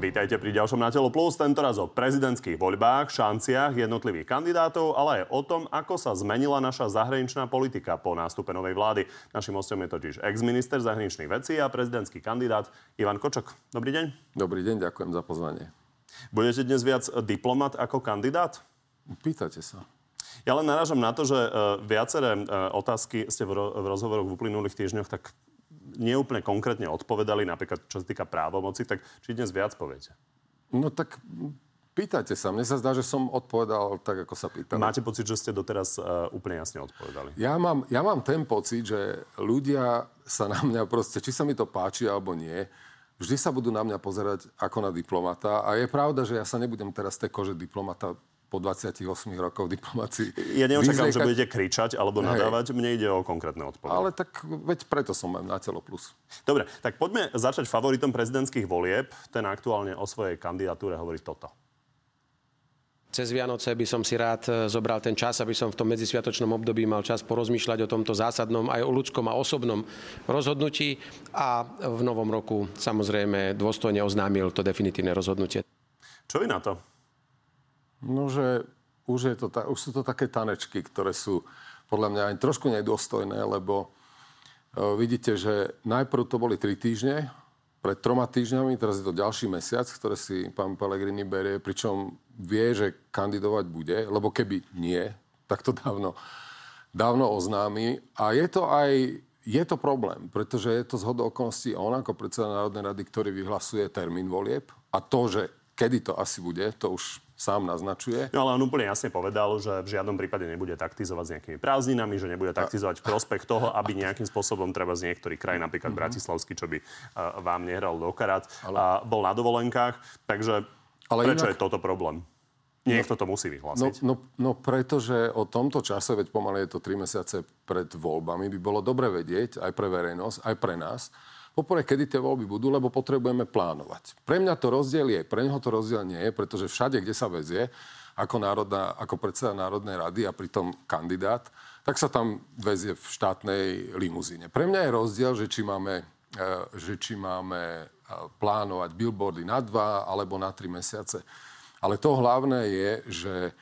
Vítajte pri ďalšom Na telo plus, tentoraz o prezidentských voľbách, šanciach jednotlivých kandidátov, ale aj o tom, ako sa zmenila naša zahraničná politika po nástupe novej vlády. Našim hostom je totiž ex-minister zahraničných vecí a prezidentský kandidát Ivan Kočok. Dobrý deň. Dobrý deň, ďakujem za pozvanie. Budete dnes viac diplomat ako kandidát? Pýtajte sa. Ja len narážam na to, že e, viaceré e, otázky ste v rozhovoroch v uplynulých týždňoch tak neúplne konkrétne odpovedali, napríklad čo sa týka právomoci, tak či dnes viac poviete? No tak pýtajte sa. Mne sa zdá, že som odpovedal tak, ako sa pýtali. Máte pocit, že ste doteraz uh, úplne jasne odpovedali? Ja mám, ja mám ten pocit, že ľudia sa na mňa proste, či sa mi to páči alebo nie, vždy sa budú na mňa pozerať ako na diplomata. A je pravda, že ja sa nebudem teraz tej kože diplomata po 28 rokov diplomácii. Ja neočakám, že budete kričať alebo nadávať. Hej. Mne ide o konkrétne odpovede. Ale tak veď preto som na telo plus. Dobre, tak poďme začať favoritom prezidentských volieb. Ten aktuálne o svojej kandidatúre hovorí toto. Cez Vianoce by som si rád e, zobral ten čas, aby som v tom medzisviatočnom období mal čas porozmýšľať o tomto zásadnom aj o ľudskom a osobnom rozhodnutí a v novom roku samozrejme dôstojne oznámil to definitívne rozhodnutie. Čo vy na to? No, že už, je to ta, už sú to také tanečky, ktoré sú podľa mňa aj trošku nedôstojné, lebo uh, vidíte, že najprv to boli tri týždne, pred troma týždňami, teraz je to ďalší mesiac, ktoré si pán Pellegrini berie, pričom vie, že kandidovať bude, lebo keby nie, tak to dávno, dávno oznámi. A je to aj je to problém, pretože je to zhodou okolností on ako predseda Národnej rady, ktorý vyhlasuje termín volieb a to, že kedy to asi bude, to už sám naznačuje. No ale on úplne jasne povedal, že v žiadnom prípade nebude taktizovať s nejakými prázdninami, že nebude taktizovať v prospech toho, aby nejakým spôsobom treba z niektorých krajín, napríklad mm-hmm. Bratislavský, čo by uh, vám nehral do karát, ale... a bol na dovolenkách. Takže ale prečo inak... je toto problém? Niekto to musí vyhlásiť. No, no, no pretože o tomto čase, veď pomaly je to 3 mesiace pred voľbami, by bolo dobre vedieť aj pre verejnosť, aj pre nás, poprvé, kedy tie voľby budú, lebo potrebujeme plánovať. Pre mňa to rozdiel je, pre neho to rozdiel nie je, pretože všade, kde sa vezie, ako, národná, ako predseda Národnej rady a pritom kandidát, tak sa tam vezie v štátnej limuzíne. Pre mňa je rozdiel, že či máme, e, že či máme e, plánovať billboardy na dva alebo na tri mesiace. Ale to hlavné je, že e,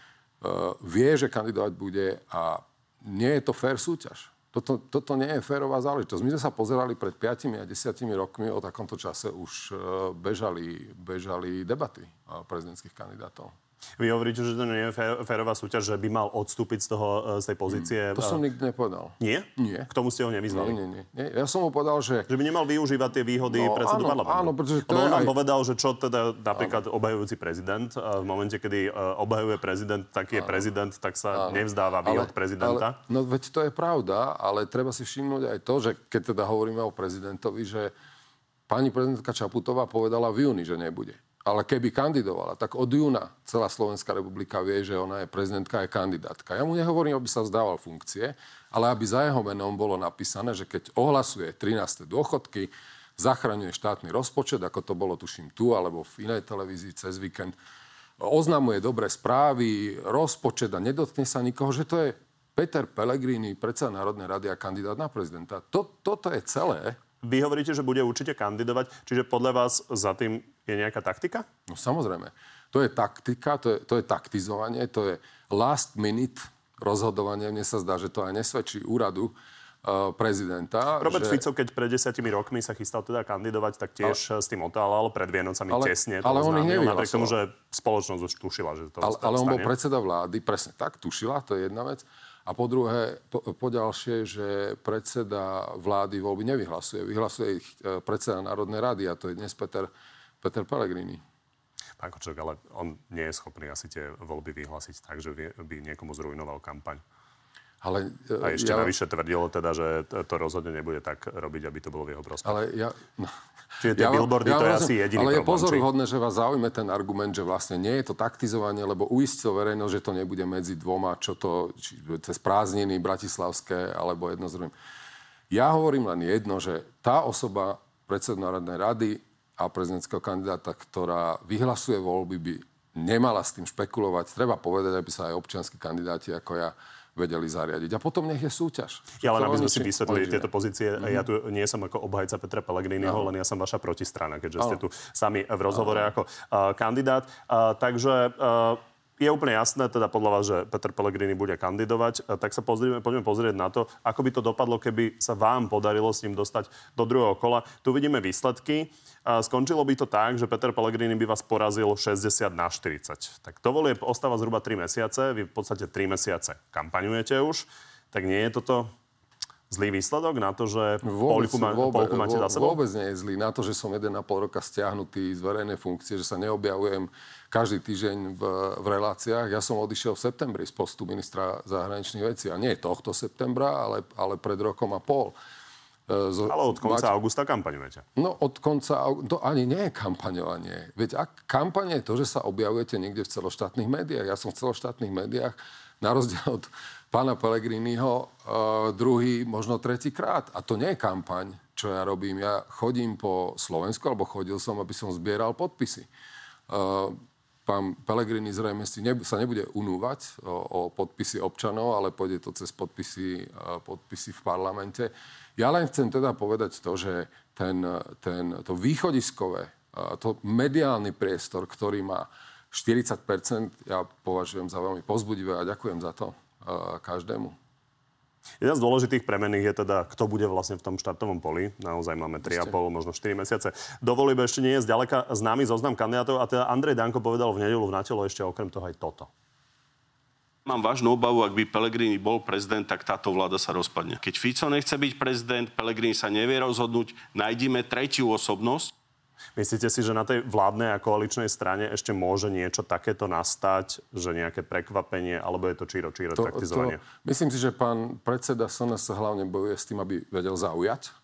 vie, že kandidovať bude a nie je to fair súťaž. Toto, toto nie je férová záležitosť. My sme sa pozerali pred 5 a 10 rokmi, o takomto čase už e, bežali, bežali debaty e, prezidentských kandidátov. Vy hovoríte, že to nie je férová súťaž, že by mal odstúpiť z, toho, e, z tej pozície. To som nikdy nepovedal. Nie? Nie. K tomu ste ho nevyzvali? Nie, nie, nie. Ja som mu povedal, že... Že by nemal využívať tie výhody no, predsedu áno, parlamentu. Áno, pretože to on nám aj... povedal, že čo teda napríklad áno. obhajujúci prezident, v momente, kedy obhajuje prezident, tak je áno. prezident, tak sa áno. nevzdáva výhod ale, prezidenta. Ale, no veď to je pravda, ale treba si všimnúť aj to, že keď teda hovoríme o prezidentovi, že pani prezidentka Čaputová povedala v júni, že nebude. Ale keby kandidovala, tak od júna celá Slovenská republika vie, že ona je prezidentka a kandidátka. Ja mu nehovorím, aby sa vzdával funkcie, ale aby za jeho menom bolo napísané, že keď ohlasuje 13. dôchodky, zachraňuje štátny rozpočet, ako to bolo tuším tu alebo v inej televízii cez víkend, oznamuje dobré správy, rozpočet a nedotkne sa nikoho, že to je Peter Pellegrini, predseda Národnej rady a kandidát na prezidenta. To, toto je celé. Vy hovoríte, že bude určite kandidovať, čiže podľa vás za tým je nejaká taktika? No samozrejme. To je taktika, to je, to je taktizovanie, to je last minute rozhodovanie. Mne sa zdá, že to aj nesvedčí úradu uh, prezidenta. Robert že... Fico, keď pred desiatimi rokmi sa chystal teda kandidovať, tak tiež ale... s tým otálal pred Vienocami ale, tesne. Ale on ich Napriek tomu, že spoločnosť už tušila, že to ale, ale on bol predseda vlády, presne tak, tušila, to je jedna vec. A po druhé, po, po ďalšie, že predseda vlády voľby nevyhlasuje. Vyhlasuje ich e, predseda Národnej rady a to je dnes Peter, Peter Pellegrini. Pán Kočok, ale on nie je schopný asi tie voľby vyhlásiť tak, že by niekomu zrujnoval kampaň. Ale, a ešte ja... navyše tvrdilo teda, že to rozhodne nebude tak robiť, aby to bolo v jeho prospech. Ale ja... No, Čiže tie ja, billboardy, ja, to je asi jediný Ale je pozoruhodné, či... že vás zaujme ten argument, že vlastne nie je to taktizovanie, lebo uistil verejnosť, že to nebude medzi dvoma, čo to, či, cez prázdniny bratislavské, alebo jedno z druhým. Ja hovorím len jedno, že tá osoba predsedu Národnej rady a prezidentského kandidáta, ktorá vyhlasuje voľby, by nemala s tým špekulovať. Treba povedať, aby sa aj občianskí kandidáti ako ja vedeli zariadiť. A potom nech je súťaž. Ja len aby sme si vysvetlili tieto pozície. Mm-hmm. Ja tu nie som ako obhajca Petra Pellegriniho, len ja som vaša protistrana, keďže no. ste tu sami v rozhovore ako uh, kandidát. Uh, takže uh, je úplne jasné, teda podľa vás, že Peter Pellegrini bude kandidovať, tak sa pozrieme, poďme pozrieť na to, ako by to dopadlo, keby sa vám podarilo s ním dostať do druhého kola. Tu vidíme výsledky. Skončilo by to tak, že Peter Pellegrini by vás porazil 60 na 40. Tak to volie ostáva zhruba 3 mesiace, vy v podstate 3 mesiace kampaňujete už. Tak nie je toto zlý výsledok na to, že vôbec, ma, vôbec, máte za sebou? Vôbec nie je zlý. Na to, že som 1,5 roka stiahnutý z verejnej funkcie, že sa neobjavujem každý týždeň v, v reláciách. Ja som odišiel v septembri z postu ministra zahraničných vecí. A nie tohto septembra, ale, ale pred rokom a pol. E, z, ale od konca mať... augusta kampaňujete. No od konca, to ani nie je kampaňovanie. Veď ak kampaň je to, že sa objavujete niekde v celoštátnych médiách. Ja som v celoštátnych médiách, na rozdiel od pána Pellegriniho uh, druhý, možno tretí krát. A to nie je kampaň, čo ja robím. Ja chodím po Slovensku, alebo chodil som, aby som zbieral podpisy. Uh, pán Pellegrini zrejme si ne, sa nebude unúvať o, o podpisy občanov, ale pôjde to cez podpisy, podpisy v parlamente. Ja len chcem teda povedať to, že ten, ten, to východiskové, to mediálny priestor, ktorý má 40% ja považujem za veľmi pozbudivé a ďakujem za to každému. Jedna z dôležitých premenných je teda, kto bude vlastne v tom štartovom poli. Naozaj máme 3,5, možno 4 mesiace. Do volieb ešte nie je zďaleka známy zoznam kandidátov a teda Andrej Danko povedal v nedelu v Natelo ešte okrem toho aj toto. Mám vážnu obavu, ak by Pelegrini bol prezident, tak táto vláda sa rozpadne. Keď Fico nechce byť prezident, Pelegrini sa nevie rozhodnúť, nájdime tretiu osobnosť, Myslíte si, že na tej vládnej a koaličnej strane ešte môže niečo takéto nastať, že nejaké prekvapenie, alebo je to číro, číro to, taktizovanie? To, myslím si, že pán predseda SNS hlavne bojuje s tým, aby vedel zaujať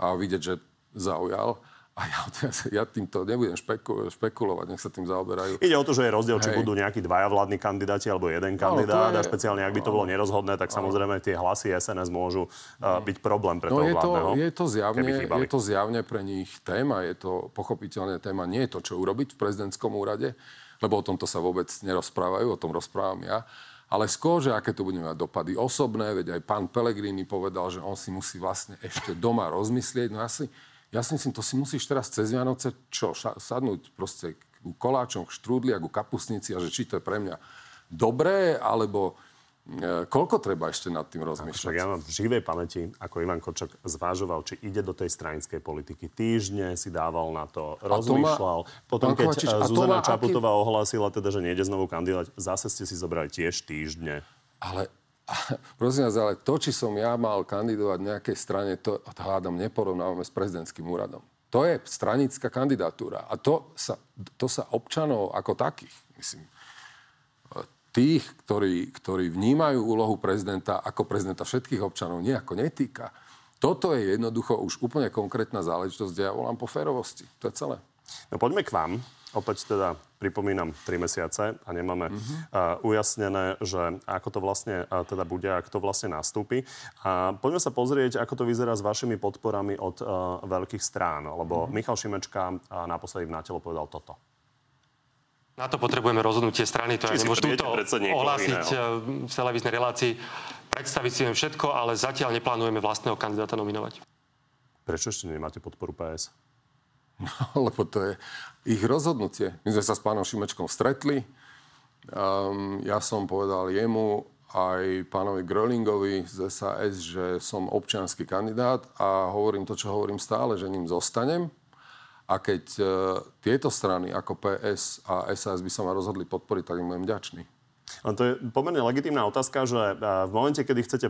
a vidieť, že zaujal. A ja, ja týmto nebudem špeku, špekulovať, nech sa tým zaoberajú. Ide o to, že je rozdiel, Hej. či budú nejakí dvaja vládni kandidáti alebo jeden kandidát. No, je, a špeciálne, ak by to bolo nerozhodné, tak samozrejme tie hlasy SNS môžu uh, byť problém pre no, toho je vládneho. To, je, to zjavne, je to zjavne pre nich téma. Je to pochopiteľne téma. Nie je to, čo urobiť v prezidentskom úrade, lebo o tomto sa vôbec nerozprávajú, o tom rozprávam ja. Ale skôr, že aké to bude mať dopady osobné, veď aj pán Pelegrini povedal, že on si musí vlastne ešte doma rozmyslieť. No asi ja si myslím, to si musíš teraz cez Vianoce čo, sadnúť proste ku koláčom, k štrúdli a ku kapusnici a že či to je pre mňa dobré, alebo e, koľko treba ešte nad tým rozmýšľať? Ja mám v živej pamäti, ako Ivan Kočak zvážoval, či ide do tej stranickej politiky. Týždne si dával na to, rozmýšľal. Má... Potom, keď Kovačič, Zuzana Čaputová aký... ohlásila teda, že nejde znovu kandidovať, zase ste si zobrali tiež týždne. Ale prosím vás, ale to, či som ja mal kandidovať v nejakej strane, to hádam neporovnávame s prezidentským úradom. To je stranická kandidatúra. A to sa, to sa občanov ako takých, myslím, tých, ktorí, ktorí vnímajú úlohu prezidenta ako prezidenta všetkých občanov, nejako netýka. Toto je jednoducho už úplne konkrétna záležitosť, kde ja volám po férovosti. To je celé. No poďme k vám. Opäť teda pripomínam 3 mesiace a nemáme mm-hmm. uh, ujasnené, že ako to vlastne uh, teda bude, ako to vlastne nastúpi. A poďme sa pozrieť, ako to vyzerá s vašimi podporami od uh, veľkých strán. Lebo mm-hmm. Michal Šimečka uh, naposledy v Nátelo povedal toto. Na to potrebujeme rozhodnutie strany, to ja nemôžem túto ohlásiť v televíznej relácii. Predstaviť si viem všetko, ale zatiaľ neplánujeme vlastného kandidáta nominovať. Prečo ešte nemáte podporu PS? Lebo to je ich rozhodnutie. My sme sa s pánom Šimečkom stretli. Um, ja som povedal jemu aj pánovi Grölingovi z SAS, že som občianský kandidát a hovorím to, čo hovorím stále, že ním zostanem. A keď uh, tieto strany ako PS a SAS by sa ma rozhodli podporiť, tak im budem vďačný. No to je pomerne legitímna otázka, že v momente, kedy chcete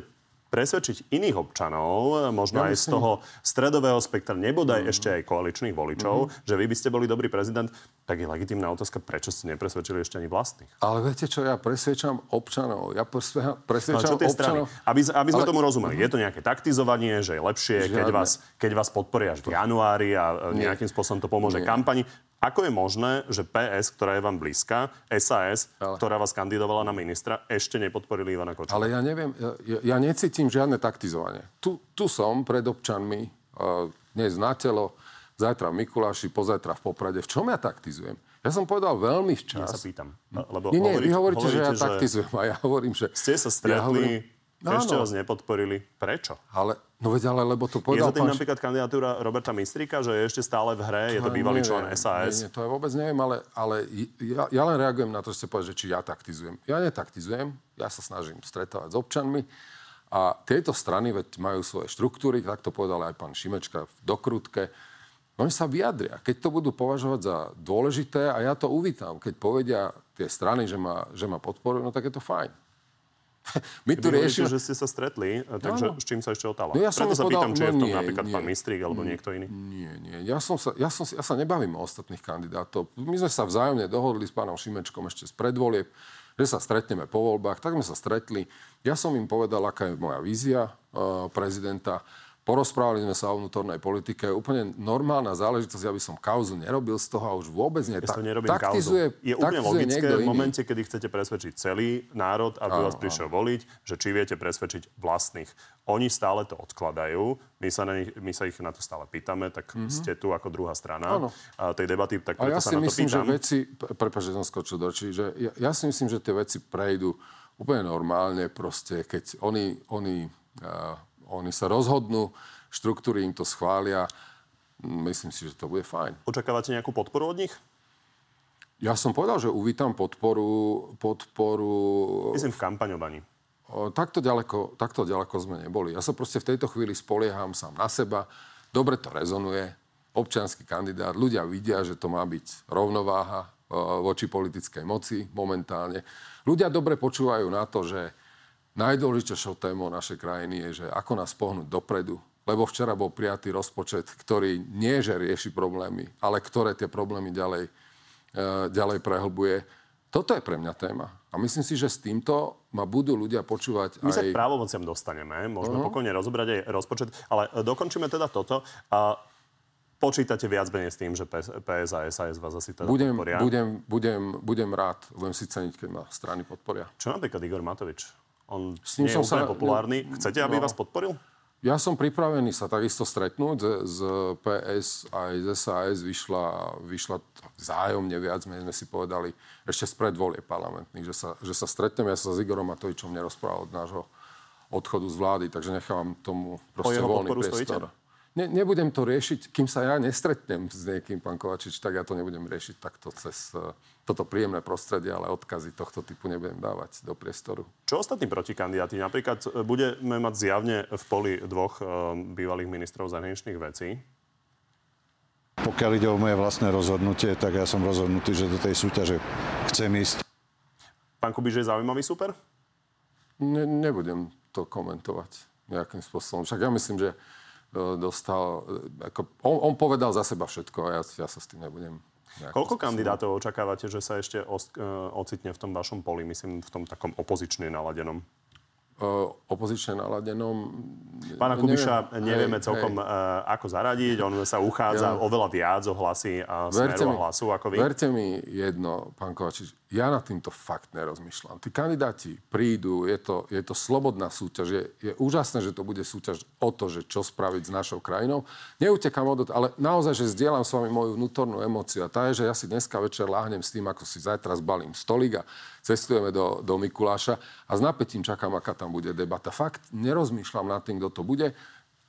presvedčiť iných občanov, možno ja aj myslím. z toho stredového spektra, nebodaj mm-hmm. ešte aj koaličných voličov, mm-hmm. že vy by ste boli dobrý prezident, tak je legitimná otázka, prečo ste nepresvedčili ešte ani vlastných. Ale viete čo, ja presvedčam občanov. Ja presvedčam no, občanov. Strany? Aby, aby sme Ale... tomu rozumeli. Mm-hmm. Je to nejaké taktizovanie, že je lepšie, keď vás, keď vás podporia až v januári a nejakým spôsobom to pomôže Nie. kampani. Ako je možné, že PS, ktorá je vám blízka, SAS, ale... ktorá vás kandidovala na ministra, ešte nepodporili Ivana Kočka? Ale ja neviem, ja, ja necítim žiadne taktizovanie. Tu, tu som pred občanmi, uh, dnes na telo, zajtra v Mikuláši, pozajtra v Poprade. V čom ja taktizujem? Ja som povedal veľmi včas. Ja sa pýtam. Lebo nie, nie, hovoríte, vy hovoríte, hovoríte, že ja taktizujem a ja hovorím, že... Ste sa stretli, ja hovorím, No, Ešte vás nepodporili. Prečo? Ale, no veď ale, lebo to povedal... Je za tým pán... napríklad kandidatúra Roberta Mistrika, že je ešte stále v hre, je to bývalý člen SAS? Nie, nie, to ja vôbec neviem, ale, ale ja, ja len reagujem na to, že ste povedali, že či ja taktizujem. Ja netaktizujem, ja sa snažím stretávať s občanmi a tieto strany veď majú svoje štruktúry, tak to povedal aj pán Šimečka v dokrutke. Oni sa vyjadria. Keď to budú považovať za dôležité, a ja to uvítam, keď povedia tie strany, že ma, že ma podporujú, no tak je to fajn. My tu riešime... že ste sa stretli, takže no, no. s čím sa ešte otáva? No, ja som Preto sa pýtam, či no, je v tom nie, napríklad nie, pán Mistrík alebo nie, niekto iný. Nie, nie. Ja, som sa, ja, som, ja sa nebavím o ostatných kandidátov. My sme sa vzájomne dohodli s pánom Šimečkom ešte z predvolieb, že sa stretneme po voľbách. Tak sme sa stretli. Ja som im povedal, aká je moja vízia uh, prezidenta Porozprávali sme sa o vnútornej politike. Úplne normálna záležitosť, ja by som kauzu nerobil z toho a už vôbec nie. Ja to nerobím taktizuje, kauzu. Je úplne logické v momente, kedy chcete presvedčiť celý národ, aby vás prišiel voliť, že či viete presvedčiť vlastných. Oni stále to odkladajú, my sa, na nich, my sa ich na to stále pýtame, tak mm-hmm. ste tu ako druhá strana a tej debaty, tak preto ja sa si na myslím, to pýtam. že veci, prepáč, že som skočil do očí, že ja, ja si myslím, že tie veci prejdú úplne normálne, proste, keď oni, oni uh, oni sa rozhodnú, štruktúry im to schvália. Myslím si, že to bude fajn. Očakávate nejakú podporu od nich? Ja som povedal, že uvítam podporu... podporu... Myslím v kampaňovaní. Takto ďaleko, takto ďaleko sme neboli. Ja sa proste v tejto chvíli spolieham sám na seba. Dobre to rezonuje. Občianský kandidát. Ľudia vidia, že to má byť rovnováha voči politickej moci momentálne. Ľudia dobre počúvajú na to, že Najdôležitejšou témou našej krajiny je, že ako nás pohnúť dopredu. Lebo včera bol prijatý rozpočet, ktorý nie že rieši problémy, ale ktoré tie problémy ďalej, e, ďalej prehlbuje. Toto je pre mňa téma. A myslím si, že s týmto ma budú ľudia počúvať My aj... sa k právomociam dostaneme, môžeme uh-huh. pokojne rozobrať aj rozpočet, ale e, dokončíme teda toto. A počítate viac menej s tým, že PS a SAS vás asi teda budem, podporia? Budem, budem, budem rád, budem si ceniť, keď ma strany podporia. Čo napríklad Igor Matovič? On s ním nie je úplne sa, populárny. Chcete, aby no, vás podporil? Ja som pripravený sa takisto stretnúť z, PS aj z SAS. Vyšla, vyšla vzájomne viac, my sme si povedali ešte z predvolie parlamentných, že sa, že sa stretneme. Ja sa s Igorom Matovičom nerozprával od nášho odchodu z vlády, takže nechávam tomu proste voľný priestor. Stojíte? Ne, nebudem to riešiť, kým sa ja nestretnem s niekým, pán Kovačič, tak ja to nebudem riešiť takto cez uh, toto príjemné prostredie, ale odkazy tohto typu nebudem dávať do priestoru. Čo ostatní protikandidáti? Napríklad e, budeme mať zjavne v poli dvoch uh, bývalých ministrov zahraničných vecí. Pokiaľ ide o moje vlastné rozhodnutie, tak ja som rozhodnutý, že do tej súťaže chcem ísť. Pán Kubiš je zaujímavý super? Ne, nebudem to komentovať nejakým spôsobom. Však ja myslím, že dostal... Ako, on, on povedal za seba všetko a ja, ja sa s tým nebudem... Koľko kandidátov očakávate, že sa ešte os, uh, ocitne v tom vašom poli, myslím v tom takom opozične naladenom? opozične naladenom. Pána Kubiša neviem, nevieme hej, celkom hej. ako zaradiť. On sa uchádza ja, oveľa viac o hlasy a smeru mi, hlasu ako vy. Verte mi jedno, pán Kovačič, ja nad týmto fakt nerozmýšľam. Tí kandidáti prídu, je to, je to slobodná súťaž. Je, je úžasné, že to bude súťaž o to, že čo spraviť s našou krajinou. Neutekám od ale naozaj, že zdieľam s vami moju vnútornú emociu. A tá je, že ja si dneska večer láhnem s tým, ako si zajtra zbalím stolík a cestujeme do, do Mikuláša a s napätím čakám, aká tam bude debata. Fakt nerozmýšľam nad tým, kto to bude.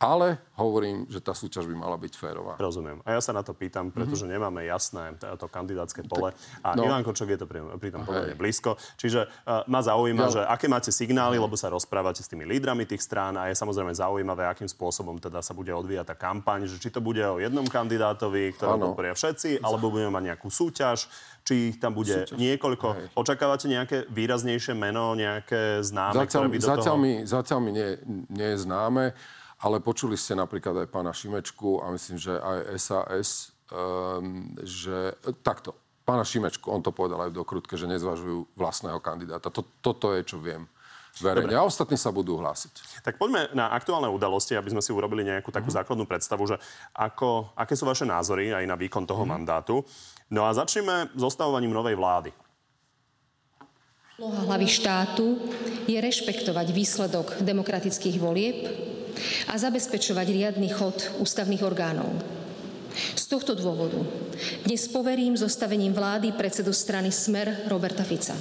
Ale hovorím, že tá súťaž by mala byť férová. Rozumiem. A ja sa na to pýtam, pretože mm-hmm. nemáme jasné to kandidátske pole. A no. Ivan Kočok je to pri, pri tom pomerne blízko. Čiže uh, ma zaujíma, ja. že aké máte signály, lebo sa rozprávate s tými lídrami tých strán a je samozrejme zaujímavé, akým spôsobom teda sa bude odvíjať tá kampaň, že či to bude o jednom kandidátovi, ktorého podporia všetci, alebo budeme mať nejakú súťaž, či tam bude súťaž. niekoľko. Hej. Očakávate nejaké výraznejšie meno, nejaké známe, zatiaľ, ktoré by do zatiaľ toho... Mi, zatiaľ mi nie, nie je známe. Ale počuli ste napríklad aj pána Šimečku a myslím, že aj SAS, um, ehm, že takto. Pána Šimečku, on to povedal aj v dokrutke, že nezvažujú vlastného kandidáta. To, toto je, čo viem verejne. A ostatní sa budú hlásiť. Tak poďme na aktuálne udalosti, aby sme si urobili nejakú takú mm-hmm. základnú predstavu, že ako, aké sú vaše názory aj na výkon toho mm-hmm. mandátu. No a začneme s ostavovaním novej vlády. Úloha hlavy štátu je rešpektovať výsledok demokratických volieb a zabezpečovať riadny chod ústavných orgánov. Z tohto dôvodu dnes poverím zostavením vlády predsedu strany Smer Roberta Fica.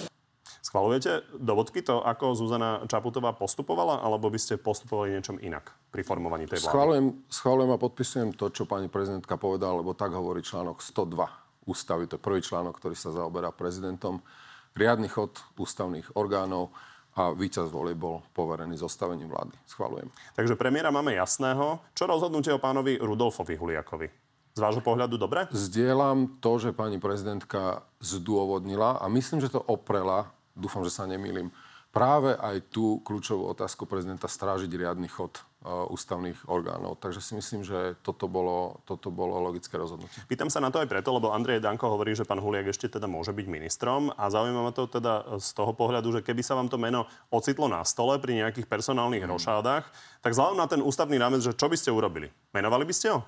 Schvalujete do bodky to, ako Zuzana Čaputová postupovala, alebo by ste postupovali niečom inak pri formovaní tej vlády? Schvalujem, schvalujem a podpisujem to, čo pani prezidentka povedala, lebo tak hovorí článok 102 ústavy. To je prvý článok, ktorý sa zaoberá prezidentom. Riadny chod ústavných orgánov a víťaz volie bol poverený zostavením vlády. Schvalujem. Takže premiéra máme jasného. Čo rozhodnutie o pánovi Rudolfovi Huliakovi? Z vášho pohľadu dobre? Zdieľam to, že pani prezidentka zdôvodnila a myslím, že to oprela dúfam, že sa nemýlim, práve aj tú kľúčovú otázku prezidenta strážiť riadny chod ústavných orgánov. Takže si myslím, že toto bolo, toto bolo logické rozhodnutie. Pýtam sa na to aj preto, lebo Andrej Danko hovorí, že pán Huliak ešte teda môže byť ministrom a zaujíma ma to teda z toho pohľadu, že keby sa vám to meno ocitlo na stole pri nejakých personálnych hmm. rošádach, tak vzhľadom na ten ústavný rámec, že čo by ste urobili? Menovali by ste ho?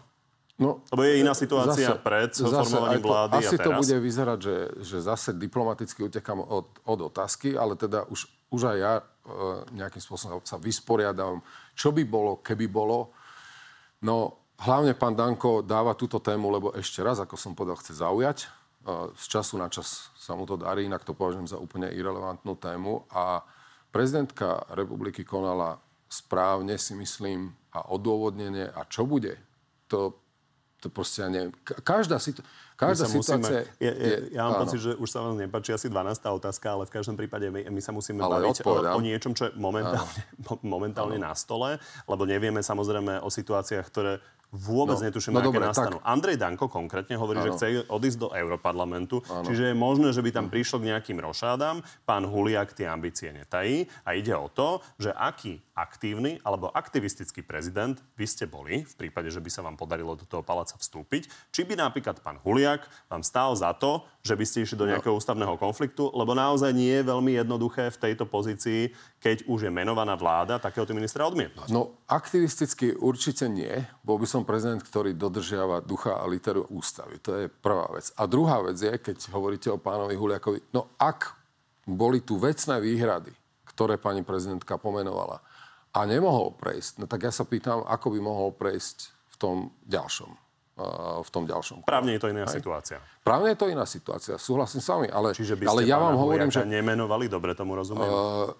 No, Lebo je iná situácia zase, pred formovaním to, vlády asi a teraz. to bude vyzerať, že, že zase diplomaticky utekám od, od otázky, ale teda už, už aj ja e, nejakým spôsobom sa vysporiadam, čo by bolo, keby bolo. No, hlavne pán Danko dáva túto tému, lebo ešte raz, ako som povedal, chce zaujať. E, z času na čas sa mu to darí, inak to považujem za úplne irrelevantnú tému. A prezidentka republiky konala správne, si myslím, a odôvodnenie. A čo bude? To to proste ja neviem. Každá, situ- každá situácia... Musíme, je, je, ja mám áno. pocit, že už sa vám nepáči asi 12. otázka, ale v každom prípade my, my sa musíme ale baviť o, o niečom, čo je momentálne, momentálne na stole, lebo nevieme samozrejme o situáciách, ktoré Vôbec no, netuším, no, aké dobre, nastanú. Tak. Andrej Danko konkrétne hovorí, ano. že chce odísť do Európarlamentu, ano. čiže je možné, že by tam prišlo k nejakým rošádam. Pán Huliak tie ambície netají a ide o to, že aký aktívny alebo aktivistický prezident vy ste boli, v prípade, že by sa vám podarilo do toho paláca vstúpiť, či by napríklad pán Huliak vám stál za to, že by ste išli do no. nejakého no. ústavného konfliktu, lebo naozaj nie je veľmi jednoduché v tejto pozícii, keď už je menovaná vláda, takéhoto ministra odmietnúť. No, aktivisticky určite nie. Bol by som prezident, ktorý dodržiava ducha a literu ústavy. To je prvá vec. A druhá vec je, keď hovoríte o pánovi Huliakovi, no ak boli tu vecné výhrady, ktoré pani prezidentka pomenovala a nemohol prejsť, no tak ja sa pýtam, ako by mohol prejsť v tom ďalšom v tom ďalšom. Právne je to iná Aj? situácia. Právne je to iná situácia, súhlasím s vami, ale, Čiže by ste ale ja vám hovorím, že... nemenovali, dobre tomu rozumiem? Uh,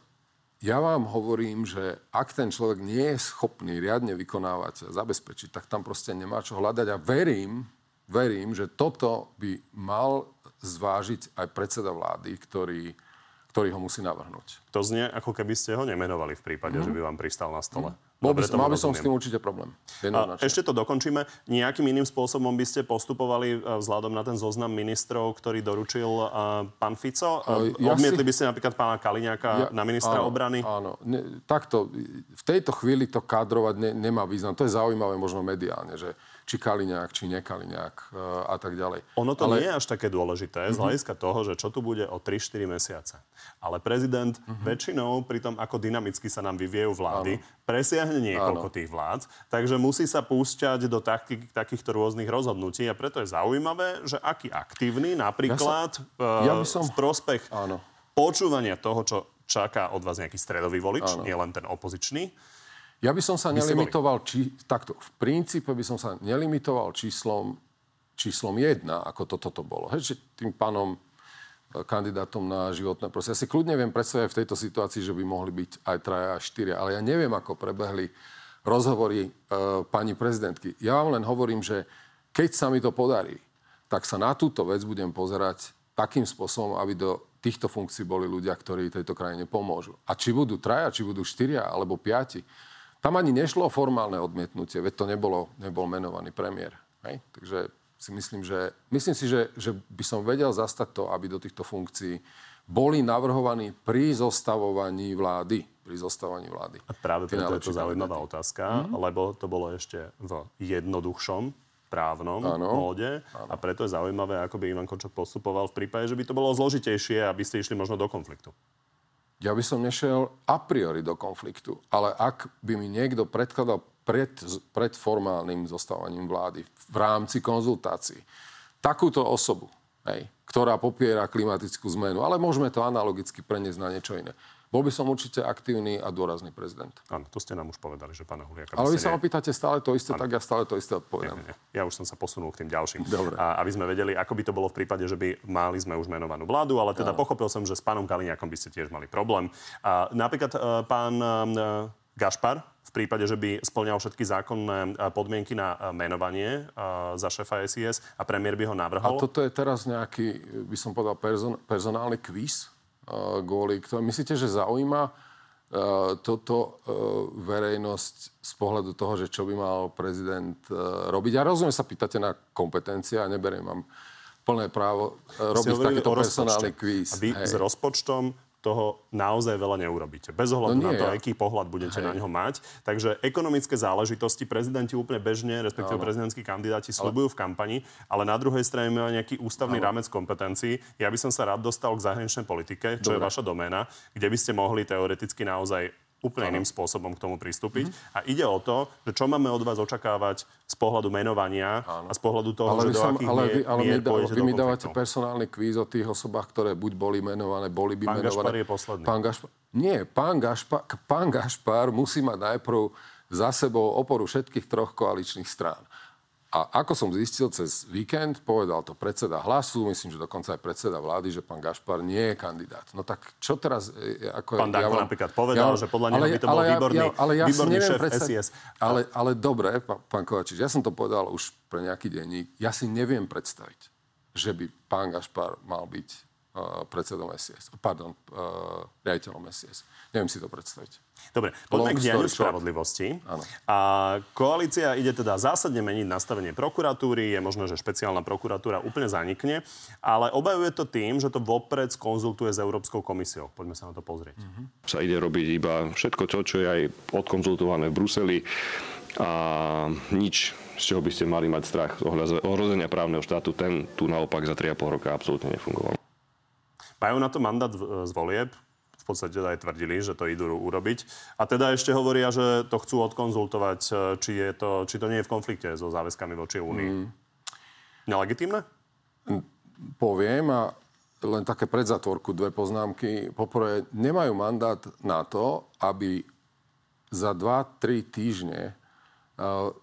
ja vám hovorím, že ak ten človek nie je schopný riadne vykonávať a zabezpečiť, tak tam proste nemá čo hľadať. A verím, verím, že toto by mal zvážiť aj predseda vlády, ktorý, ktorý ho musí navrhnúť. To znie, ako keby ste ho nemenovali v prípade, mm. že by vám pristal na stole. Mm. Bol by, mal by som s tým určite problém. A ešte to dokončíme. Nejakým iným spôsobom by ste postupovali e, vzhľadom na ten zoznam ministrov, ktorý doručil uh, pán Fico? Uh, ja Odmietli si... by ste napríklad pána Kaliňáka ja, na ministra áno, obrany? Áno. Ne, takto, v tejto chvíli to kadrovať ne, nemá význam. To je zaujímavé možno mediálne, že či Kaliňák, či nekaliňák uh, a tak ďalej. Ono to Ale... nie je až také dôležité mm-hmm. z mhm. hľadiska toho, že čo tu bude o 3-4 mesiace. Ale prezident mm-hmm. väčšinou pri tom, ako dynamicky sa nám vyviejú vlády, Áno. presiahne niekoľko Áno. tých vlád, takže musí sa púšťať do taký, takýchto rôznych rozhodnutí a preto je zaujímavé, že aký aktívny napríklad ja sa, ja by som... v prospech Áno. počúvania toho, čo čaká od vás nejaký stredový volič, nie len ten opozičný, ja by som sa by nelimitoval, či, takto, v princípe by som sa nelimitoval číslom, číslom jedna, ako toto to bolo. Hej, že tým pánom e, kandidátom na životné prostredie. Ja si kľudne viem predstaviť v tejto situácii, že by mohli byť aj traja a štyria, ale ja neviem, ako prebehli rozhovory e, pani prezidentky. Ja vám len hovorím, že keď sa mi to podarí, tak sa na túto vec budem pozerať takým spôsobom, aby do týchto funkcií boli ľudia, ktorí tejto krajine pomôžu. A či budú traja, či budú štyria alebo piati, tam ani nešlo o formálne odmietnutie, veď to nebolo, nebol menovaný premiér. Hej? Takže si myslím, že, myslím si, že, že by som vedel zastať to, aby do týchto funkcií boli navrhovaní pri zostavovaní vlády. Pri zostavovaní vlády. A práve preto je to zaujímavá otázka, mm-hmm. lebo to bolo ešte v jednoduchšom právnom móde ano. a preto je zaujímavé, ako by Ivan Kočok postupoval v prípade, že by to bolo zložitejšie, aby ste išli možno do konfliktu ja by som nešiel a priori do konfliktu. Ale ak by mi niekto predkladal pred, pred formálnym zostávaním vlády v rámci konzultácií takúto osobu, hej, ktorá popiera klimatickú zmenu, ale môžeme to analogicky preniesť na niečo iné. Bol by som určite aktívny a dôrazný prezident. Áno, to ste nám už povedali, že pána Huliaka... Ale vy sa ma pýtate stále to isté, ano. tak ja stále to isté odpovedám. Nie, nie, nie. Ja už som sa posunul k tým ďalším. Dobre. A, aby sme vedeli, ako by to bolo v prípade, že by mali sme už menovanú vládu, ale teda ano. pochopil som, že s pánom Kaliňakom by ste tiež mali problém. A napríklad uh, pán uh, Gašpar, v prípade, že by splňal všetky zákonné podmienky na menovanie za šéfa SIS a premiér by ho navrhol. A toto je teraz nejaký, by som povedal, person, personálny kvíz, ktorým myslíte, že zaujíma toto verejnosť z pohľadu toho, že čo by mal prezident robiť. Ja rozumiem, sa pýtate na kompetencie a neberiem vám plné právo robiť takýto personálny kvíz. A vy Hej. s rozpočtom toho naozaj veľa neurobíte. Bez ohľadu no nie, na to, ja. aký pohľad budete Hej. na neho mať. Takže ekonomické záležitosti prezidenti úplne bežne, respektíve ano. prezidentskí kandidáti slubujú ale... v kampani, ale na druhej strane majú nejaký ústavný ano. rámec kompetencií. Ja by som sa rád dostal k zahraničnej politike, čo Dobre. je vaša doména, kde by ste mohli teoreticky naozaj úplne iným spôsobom k tomu pristúpiť. Mm-hmm. A ide o to, že čo máme od vás očakávať z pohľadu menovania Áno. a z pohľadu toho, ale že do som, akých ale vy, ale mier vy, vy mi dávate personálny kvíz o tých osobách, ktoré buď boli menované, boli by pán menované. Pán Gašpar je posledný. Pán Gašpar, nie, pán Gašpar, pán Gašpar musí mať najprv za sebou oporu všetkých troch koaličných strán. A ako som zistil cez víkend, povedal to predseda hlasu, myslím, že dokonca aj predseda vlády, že pán Gašpar nie je kandidát. No tak čo teraz... E, ako pán Danko ja vám, napríklad povedal, ja, že podľa neho by to bol ja, výborný, ja, ale ja výborný šéf predstav... SIS. Ale, ale dobre, pán, Kovačič, ja som to povedal už pre nejaký denník. Ja si neviem predstaviť, že by pán Gašpar mal byť predsedom SIS. Pardon, uh, riaditeľom SIS. Neviem si to predstaviť. Dobre, poďme k dianiu spravodlivosti. A koalícia ide teda zásadne meniť nastavenie prokuratúry. Je možné, že špeciálna prokuratúra úplne zanikne, ale obajuje to tým, že to vopred skonzultuje s Európskou komisiou. Poďme sa na to pozrieť. Mm-hmm. Sa ide robiť iba všetko to, čo je aj odkonzultované v Bruseli a nič, z čoho by ste mali mať strach ohrozenia právneho štátu, ten tu naopak za 3,5 roka absolútne nefungoval. Majú na to mandát z volieb v podstate aj tvrdili, že to idú urobiť. A teda ešte hovoria, že to chcú odkonzultovať, e, či, je to, či to nie je v konflikte so záväzkami voči Únii. Mm. Nelegitímne? Poviem a len také predzatvorku, dve poznámky. Poprvé, nemajú mandát na to, aby za 2-3 týždne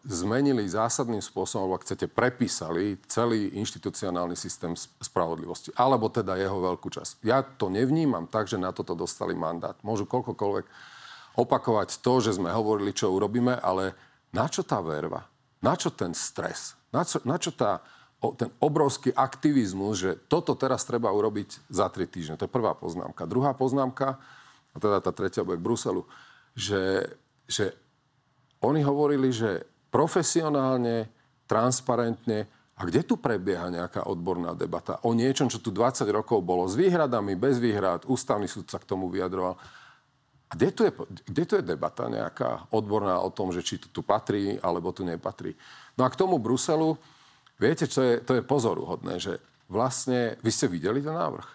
zmenili zásadným spôsobom, alebo ak chcete, prepísali celý inštitucionálny systém spravodlivosti. Alebo teda jeho veľkú časť. Ja to nevnímam tak, že na toto dostali mandát. Môžu koľkokoľvek opakovať to, že sme hovorili, čo urobíme, ale na čo tá verva? Na čo ten stres? Na čo, na čo tá, o, ten obrovský aktivizmus, že toto teraz treba urobiť za tri týždne? To je prvá poznámka. Druhá poznámka, a teda tá tretia bude k Bruselu, že, že oni hovorili, že profesionálne, transparentne, a kde tu prebieha nejaká odborná debata o niečom, čo tu 20 rokov bolo s výhradami, bez výhrad, ústavný súd sa k tomu vyjadroval. A kde tu, je, kde tu je debata nejaká odborná o tom, že či to tu patrí, alebo tu nepatrí? No a k tomu Bruselu, viete, čo je, to je pozoruhodné, že vlastne, vy ste videli ten návrh?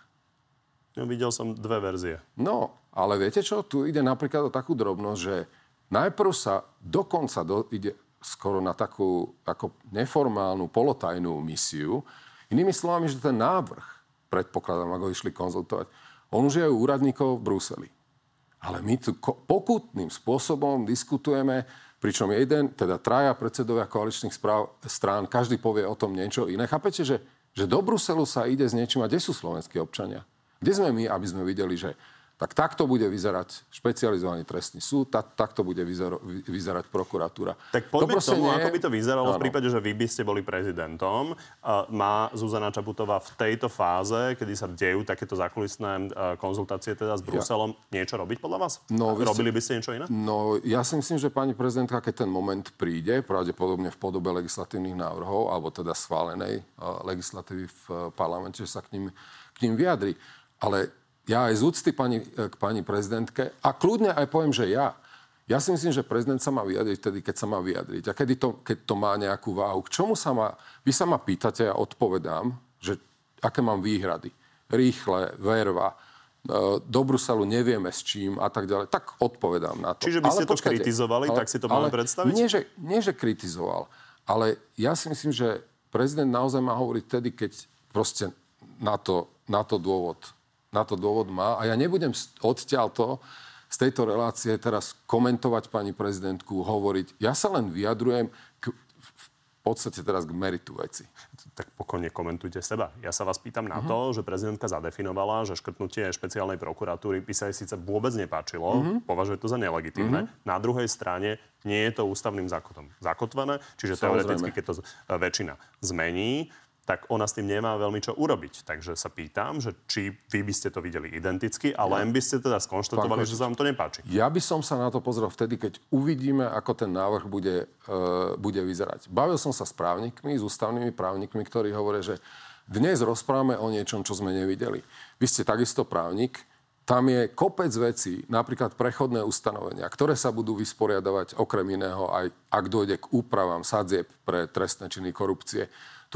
No, videl som dve verzie. No, ale viete čo? Tu ide napríklad o takú drobnosť, že Najprv sa dokonca do, ide skoro na takú ako neformálnu, polotajnú misiu. Inými slovami, že ten návrh, predpokladám, ako išli konzultovať, on už je u úradníkov v Bruseli. Ale my tu pokutným spôsobom diskutujeme, pričom jeden, teda traja predsedovia koaličných správ, strán, každý povie o tom niečo iné. Chápete, že, že do Bruselu sa ide s niečím a kde sú slovenskí občania? Kde sme my, aby sme videli, že tak takto bude vyzerať špecializovaný trestný súd, tak, takto bude vyzero, vyzerať prokuratúra. Tak poďme to k tomu, nie... ako by to vyzeralo ano. v prípade, že vy by ste boli prezidentom. Má Zuzana Čaputová v tejto fáze, kedy sa dejú takéto zákulisné konzultácie teda s Bruselom, ja. niečo robiť podľa vás? No, Robili by ste niečo iné? No, ja si myslím, že pani prezidentka, keď ten moment príde, pravdepodobne v podobe legislatívnych návrhov, alebo teda schválenej legislatívy v parlamente, že sa k ním, k ním vyjadri. Ale ja aj z úcty pani, e, k pani prezidentke a kľudne aj poviem, že ja. Ja si myslím, že prezident sa má vyjadriť vtedy, keď sa má vyjadriť. A kedy to, keď to má nejakú váhu. K čomu sa má... Vy sa ma pýtate, ja odpovedám, že aké mám výhrady. Rýchle, verva, e, do Bruselu nevieme s čím a tak ďalej. Tak odpovedám na to. Čiže by ste ale to počkajte, kritizovali, ale, tak si to máme predstaviť? Nie že, nie, že kritizoval. Ale ja si myslím, že prezident naozaj má hovoriť vtedy, keď proste na to, na to dôvod na to dôvod má. A ja nebudem odtiaľ to z tejto relácie teraz komentovať pani prezidentku, hovoriť. Ja sa len vyjadrujem k, v podstate teraz k meritu veci. Tak pokojne komentujte seba. Ja sa vás pýtam na uh-huh. to, že prezidentka zadefinovala, že škrtnutie špeciálnej prokuratúry by sa jej síce vôbec nepáčilo, uh-huh. považuje to za nelegitímne. Uh-huh. Na druhej strane nie je to ústavným zákonom zakotvené, čiže Samozrejme. teoreticky, keď to väčšina zmení, tak ona s tým nemá veľmi čo urobiť. Takže sa pýtam, že či vy by ste to videli identicky, ale len by ste teda skonštatovali, že sa vám to nepáči. Ja by som sa na to pozrel vtedy, keď uvidíme, ako ten návrh bude, uh, bude vyzerať. Bavil som sa s právnikmi, s ústavnými právnikmi, ktorí hovoria, že dnes rozprávame o niečom, čo sme nevideli. Vy ste takisto právnik, tam je kopec vecí, napríklad prechodné ustanovenia, ktoré sa budú vysporiadavať okrem iného aj ak dojde k úpravám sadzieb pre trestné činy korupcie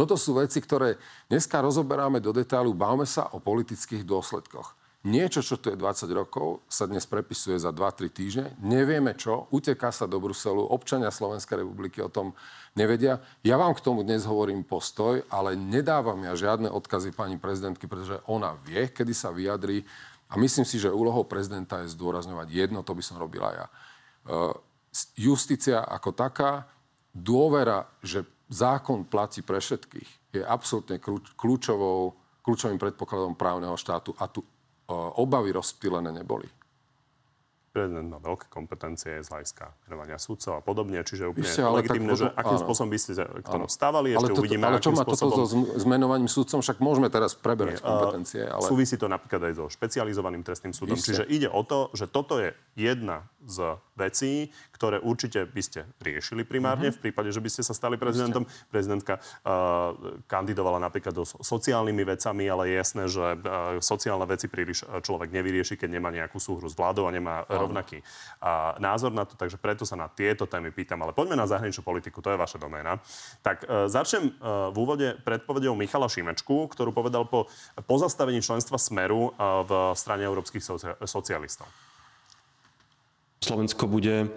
toto sú veci, ktoré dneska rozoberáme do detailu, bavme sa o politických dôsledkoch. Niečo, čo tu je 20 rokov, sa dnes prepisuje za 2-3 týždne. Nevieme čo, uteká sa do Bruselu, občania Slovenskej republiky o tom nevedia. Ja vám k tomu dnes hovorím postoj, ale nedávam ja žiadne odkazy pani prezidentky, pretože ona vie, kedy sa vyjadrí. A myslím si, že úlohou prezidenta je zdôrazňovať jedno, to by som robila ja. E, justícia ako taká, dôvera, že zákon platí pre všetkých, je absolútne kľúčovou, kľúčovým predpokladom právneho štátu a tu obavy rozptýlené neboli prezident má veľké kompetencie z hľadiska menovania súdcov a podobne, čiže úplne Ešte, legitimné, že akým áno. spôsobom by ste k tomu stávali, ešte ale to, uvidíme, ale čo má spôsobom... toto so zmenovaním súdcom, však môžeme teraz preberať Nie, kompetencie. Ale... Súvisí to napríklad aj so špecializovaným trestným súdom, Ešte. čiže ide o to, že toto je jedna z vecí, ktoré určite by ste riešili primárne uh-huh. v prípade, že by ste sa stali prezidentom. Prezidentka uh, kandidovala napríklad do sociálnymi vecami, ale je jasné, že uh, sociálne veci príliš človek nevyrieši, keď nemá nejakú súhru s vládou a nemá rovnaký a, názor na to, takže preto sa na tieto témy pýtam. Ale poďme na zahraničnú politiku, to je vaša doména. Tak e, začnem e, v úvode predpovedou Michala Šimečku, ktorú povedal po pozastavení členstva Smeru e, v strane európskych socia- socialistov. Slovensko bude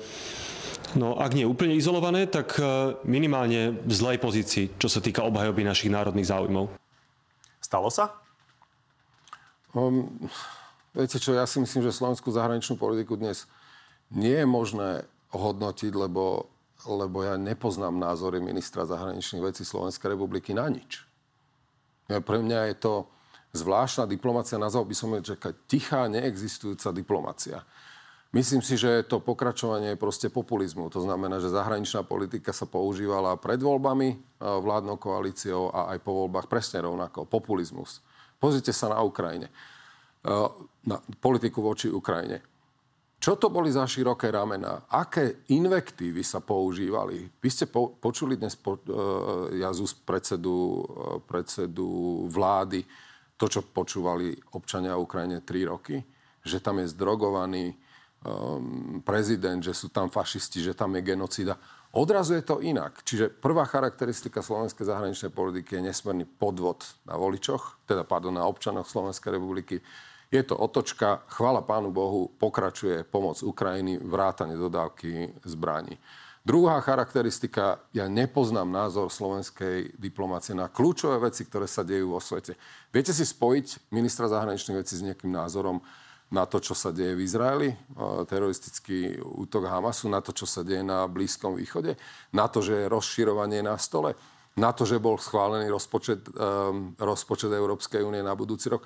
No, ak nie úplne izolované, tak e, minimálne v zlej pozícii, čo sa týka obhajoby našich národných záujmov. Stalo sa? Um, Viete čo, ja si myslím, že slovenskú zahraničnú politiku dnes nie je možné hodnotiť, lebo, lebo ja nepoznám názory ministra zahraničných vecí Slovenskej republiky na nič. Ja, pre mňa je to zvláštna diplomácia, nazval by som je, že tichá, neexistujúca diplomácia. Myslím si, že to pokračovanie je proste populizmu. To znamená, že zahraničná politika sa používala pred voľbami vládnou koalíciou a aj po voľbách presne rovnako. Populizmus. Pozrite sa na Ukrajine. Eh, na politiku voči Ukrajine. Čo to boli za široké ramena? Aké invektívy sa používali? Vy ste po, počuli dnes po, uh, ja z predsedu, uh, predsedu vlády to, čo počúvali občania Ukrajine tri roky? Že tam je zdrogovaný prezident, že sú tam fašisti, že tam je genocida. Odrazu je to inak. Čiže prvá charakteristika slovenskej zahraničnej politiky je nesmierny podvod na voličoch, teda pardon, na občanoch Slovenskej republiky je to otočka, chvala Pánu Bohu, pokračuje pomoc Ukrajiny, vrátane dodávky zbraní. Druhá charakteristika, ja nepoznám názor slovenskej diplomácie na kľúčové veci, ktoré sa dejú vo svete. Viete si spojiť ministra zahraničných vecí s nejakým názorom na to, čo sa deje v Izraeli, teroristický útok Hamasu, na to, čo sa deje na Blízkom východe, na to, že je rozširovanie na stole, na to, že bol schválený rozpočet, um, rozpočet Európskej únie na budúci rok.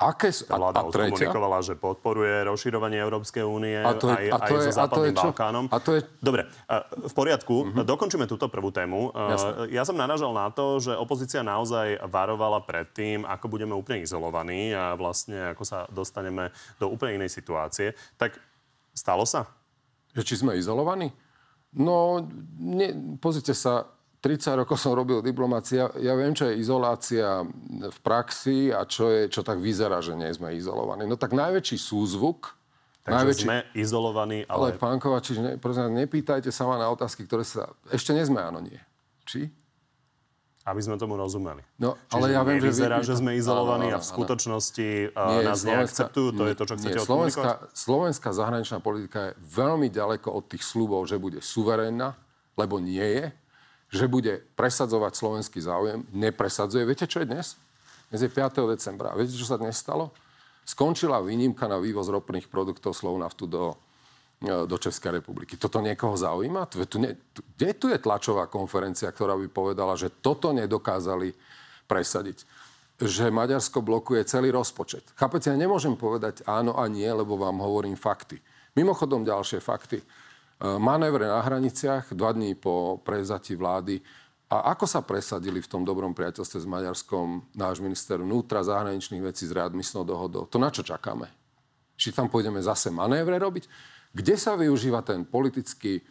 Aké, a, vláda a komunikovala, že podporuje rozširovanie Európskej únie a to je, aj, a to aj je, so Západným a Balkánom. A to je... Dobre, v poriadku, uh-huh. dokončíme túto prvú tému. Jasne. Ja som naražal na to, že opozícia naozaj varovala pred tým, ako budeme úplne izolovaní a vlastne ako sa dostaneme do úplne inej situácie. Tak stalo sa? Že či sme izolovaní? No, ne, pozrite sa, 30 rokov som robil diplomácia. Ja viem, čo je izolácia v praxi a čo, je, čo tak vyzerá, že nie sme izolovaní. No tak najväčší súzvuk... Takže najväčší... sme izolovaní, ale... Ale pán Kovačič, ne, prosím, nepýtajte sa ma na otázky, ktoré sa... Ešte nie sme, áno, nie. Či? Aby sme tomu rozumeli. No, ale ja viem, že... Vyzerá, že sme izolovaní áno, áno, áno. a v skutočnosti nie, nás neakceptujú. To nie, je to, čo chcete nie, Slovenská, Slovenská zahraničná politika je veľmi ďaleko od tých slubov, že bude suverénna, lebo nie je že bude presadzovať slovenský záujem, nepresadzuje. Viete, čo je dnes? Dnes je 5. decembra. Viete, čo sa dnes stalo? skončila výnimka na vývoz ropných produktov Slovnaftu do, e, do Českej republiky. Toto niekoho zaujíma? Tu, tu, tu, kde tu je tlačová konferencia, ktorá by povedala, že toto nedokázali presadiť? Že Maďarsko blokuje celý rozpočet. Chápete, ja nemôžem povedať áno a nie, lebo vám hovorím fakty. Mimochodom ďalšie fakty. E, manévre na hraniciach, dva dní po prevzati vlády, a ako sa presadili v tom dobrom priateľstve s Maďarskom náš minister vnútra, zahraničných vecí s readmisnou dohodou? To na čo čakáme? Či tam pôjdeme zase manévre robiť? Kde sa využíva ten politický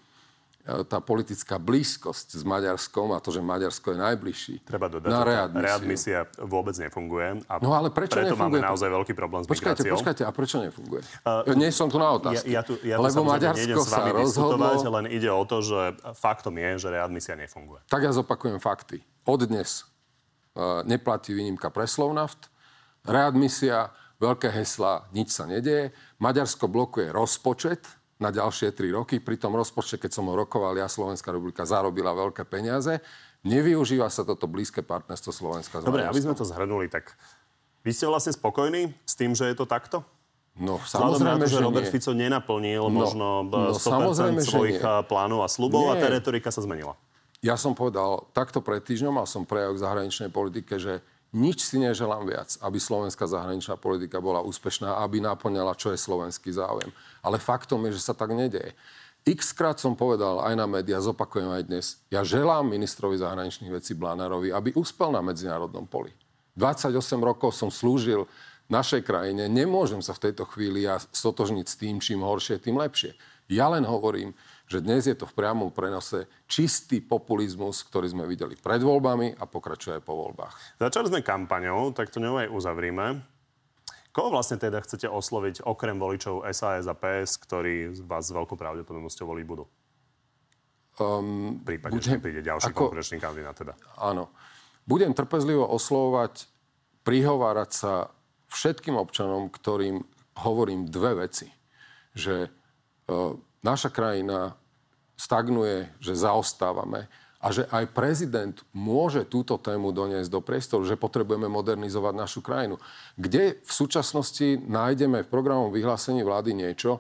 tá politická blízkosť s Maďarskom a to, že Maďarsko je najbližší Treba dodať, na readmisiu. readmisia vôbec nefunguje. A no ale prečo preto nefunguje? máme naozaj veľký problém s počkajte, migráciou. Počkajte, a prečo nefunguje? Uh, Nie som tu na otázky. Ja, ja tu, ja tu lebo Maďarsko sa rozhodlo... len ide o to, že faktom je, že readmisia nefunguje. Tak ja zopakujem fakty. Od dnes uh, neplatí výnimka pre Slovnaft, readmisia, veľké hesla, nič sa nedieje. Maďarsko blokuje rozpočet, na ďalšie tri roky. Pri tom rozpočte, keď som ho rokoval, ja Slovenská republika zarobila veľké peniaze. Nevyužíva sa toto blízke partnerstvo Slovenska Dobre, aby sme to zhrnuli, tak vy ste vlastne spokojní s tým, že je to takto? No, samozrejme, na to, že, že Robert nie. Fico nenaplnil no, možno no, 100% svojich plánov a slubov nie. a tá retorika sa zmenila. Ja som povedal takto pred týždňom, mal som prejav k zahraničnej politike, že nič si neželám viac, aby slovenská zahraničná politika bola úspešná, aby naplňala, čo je slovenský záujem. Ale faktom je, že sa tak nedeje. X krát som povedal aj na médiá, zopakujem aj dnes, ja želám ministrovi zahraničných vecí Blánarovi, aby uspel na medzinárodnom poli. 28 rokov som slúžil našej krajine, nemôžem sa v tejto chvíli ja stotožniť s tým, čím horšie, tým lepšie. Ja len hovorím, že dnes je to v priamom prenose čistý populizmus, ktorý sme videli pred voľbami a pokračuje aj po voľbách. Začali sme kampaňou, tak to ňou aj uzavrime. Koho vlastne teda chcete osloviť okrem voličov SAS a PS, ktorí vás s veľkou pravdepodobnosťou voliť budú? Um, v prípade, budem, že príde ďalší ako, konkurenčný kandidát teda. Áno. Budem trpezlivo oslovovať, prihovárať sa všetkým občanom, ktorým hovorím dve veci. Že uh, naša krajina stagnuje, že zaostávame a že aj prezident môže túto tému doniesť do priestoru, že potrebujeme modernizovať našu krajinu. Kde v súčasnosti nájdeme v programovom vyhlásení vlády niečo,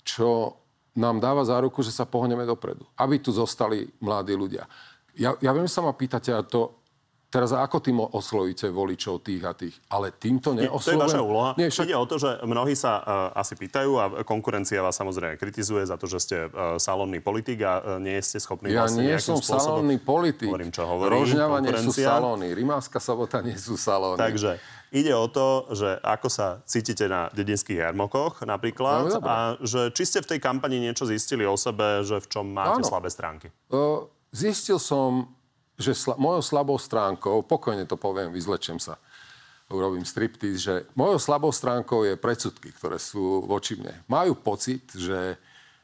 čo nám dáva záruku, že sa pohneme dopredu. Aby tu zostali mladí ľudia. Ja, ja viem, sa ma pýtate, a to Teraz ako tým oslovíte voličov tých a tých? Ale týmto neoslovujem. To je vaša úloha. Nie, však... Ide o to, že mnohí sa uh, asi pýtajú a konkurencia vás samozrejme kritizuje za to, že ste uh, salónny politik a uh, nie ste schopní ja vlastne nie som spôsobom... salónny politik. Hovorím, čo hovorím. Rožňava nie sú salóny. Rimavská sobota nie sú salóny. Takže ide o to, že ako sa cítite na dedinských jarmokoch napríklad no, a že či ste v tej kampani niečo zistili o sebe, že v čom máte Áno. slabé stránky. Uh, zistil som že sla- mojou slabou stránkou, pokojne to poviem, vyzlečem sa, urobím striptease, že mojou slabou stránkou je predsudky, ktoré sú voči mne. Majú pocit, že,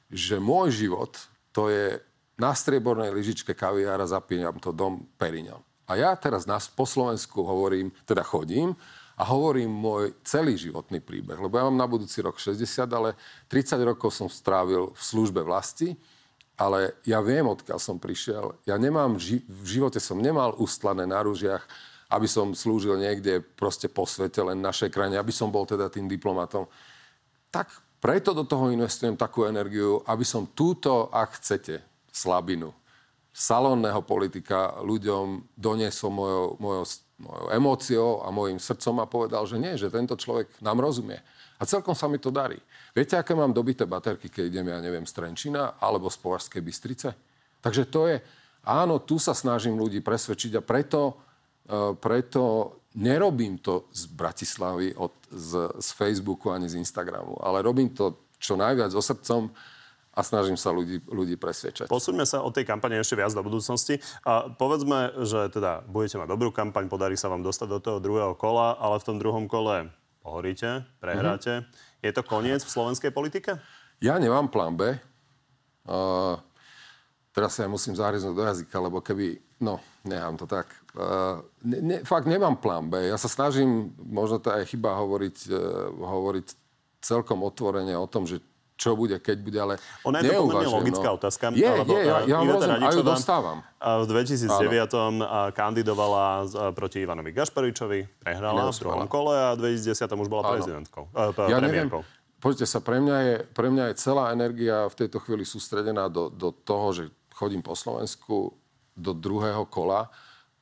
že môj život to je na striebornej lyžičke kaviára zapínam to dom Perignon. A ja teraz na, po Slovensku hovorím, teda chodím a hovorím môj celý životný príbeh. Lebo ja mám na budúci rok 60, ale 30 rokov som strávil v službe vlasti ale ja viem, odkiaľ som prišiel. Ja nemám, v živote som nemal ustlané na rúžiach, aby som slúžil niekde proste po svete, len našej krajine, aby som bol teda tým diplomatom. Tak preto do toho investujem takú energiu, aby som túto, ak chcete, slabinu salónneho politika ľuďom doniesol mojou, mojou, mojou emóciou a mojim srdcom a povedal, že nie, že tento človek nám rozumie. A celkom sa mi to darí. Viete, aké mám dobité baterky, keď idem, ja neviem, z Trenčína alebo z Považskej Bystrice? Takže to je, áno, tu sa snažím ľudí presvedčiť a preto, uh, preto nerobím to z Bratislavy, od, z, z Facebooku ani z Instagramu, ale robím to čo najviac so srdcom a snažím sa ľudí, ľudí presvedčať. Posúďme sa od tej kampane ešte viac do budúcnosti. A povedzme, že teda budete mať dobrú kampaň, podarí sa vám dostať do toho druhého kola, ale v tom druhom kole pohoríte, prehráte. Mm-hmm. Je to koniec v slovenskej politike? Ja nemám plán B. Uh, teraz sa ja musím zahryznúť do jazyka, lebo keby... No, nechám to tak. Uh, ne, ne, fakt nemám plán B. Ja sa snažím, možno to aj chyba hovoriť, uh, hovoriť celkom otvorene o tom, že čo bude, keď bude, ale Ona je to pomerne logická no. otázka. Je, je, ja, ja vám rozumiem, aj ju dostávam. V 2009 Áno. kandidovala proti Ivanovi Gašparičovi, prehrala v druhom kole a v 2010 už bola Áno. prezidentkou, ja premiérkou. Neviem, Poďte sa, pre mňa, je, pre mňa je celá energia v tejto chvíli sústredená do, do toho, že chodím po Slovensku do druhého kola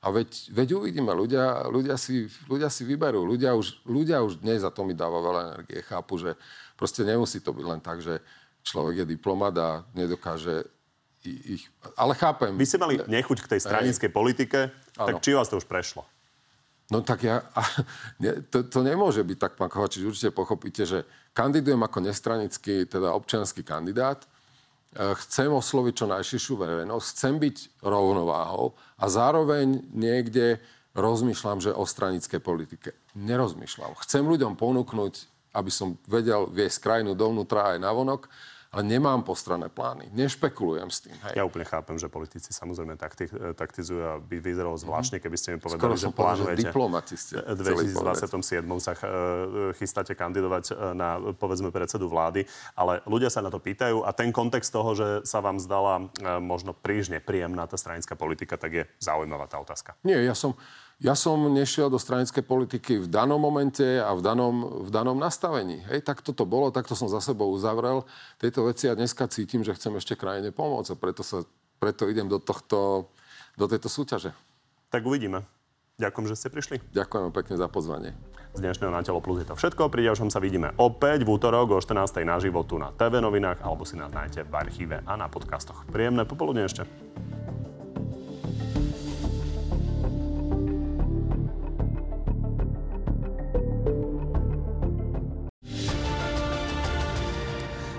a veď, veď uvidíme, ľudia, ľudia, si, ľudia si vyberú. Ľudia už, ľudia už dnes za to mi dáva veľa energie. Chápu, že proste nemusí to byť len tak, že človek je diplomat a nedokáže ich... Ale chápem. Vy ste mali nechuť k tej stranickej politike, ano. tak či vás to už prešlo? No tak ja... A, ne, to, to nemôže byť tak, pán Kovačič. Určite pochopíte, že kandidujem ako nestranický, teda občianský kandidát. E, chcem osloviť čo najširšiu verejnosť, chcem byť rovnováhou a zároveň niekde rozmýšľam, že o stranickej politike. Nerozmýšľam. Chcem ľuďom ponúknuť, aby som vedel viesť krajinu dovnútra aj navonok ale nemám postranné plány. Nešpekulujem s tým. Hej. Ja úplne chápem, že politici samozrejme takti, taktizujú a by vyzeralo mhm. zvláštne, keby ste mi povedali, Skoro že plánujete... diplomati ste. V 2027 sa e, chystáte kandidovať e, na, povedzme, predsedu vlády, ale ľudia sa na to pýtajú a ten kontext toho, že sa vám zdala e, možno príliš nepríjemná tá stranická politika, tak je zaujímavá tá otázka. Nie, ja som ja som nešiel do stranickej politiky v danom momente a v danom, v danom nastavení. Hej, tak toto bolo, takto som za sebou uzavrel tieto veci a dneska cítim, že chcem ešte krajine pomôcť a preto, sa, preto idem do, tohto, do tejto súťaže. Tak uvidíme. Ďakujem, že ste prišli. Ďakujem pekne za pozvanie. Z dnešného Na telo plus je to všetko. Pri ďalšom sa vidíme opäť v útorok o 14. na životu na TV novinách alebo si nás nájdete v archíve a na podcastoch. Príjemné popoludne ešte.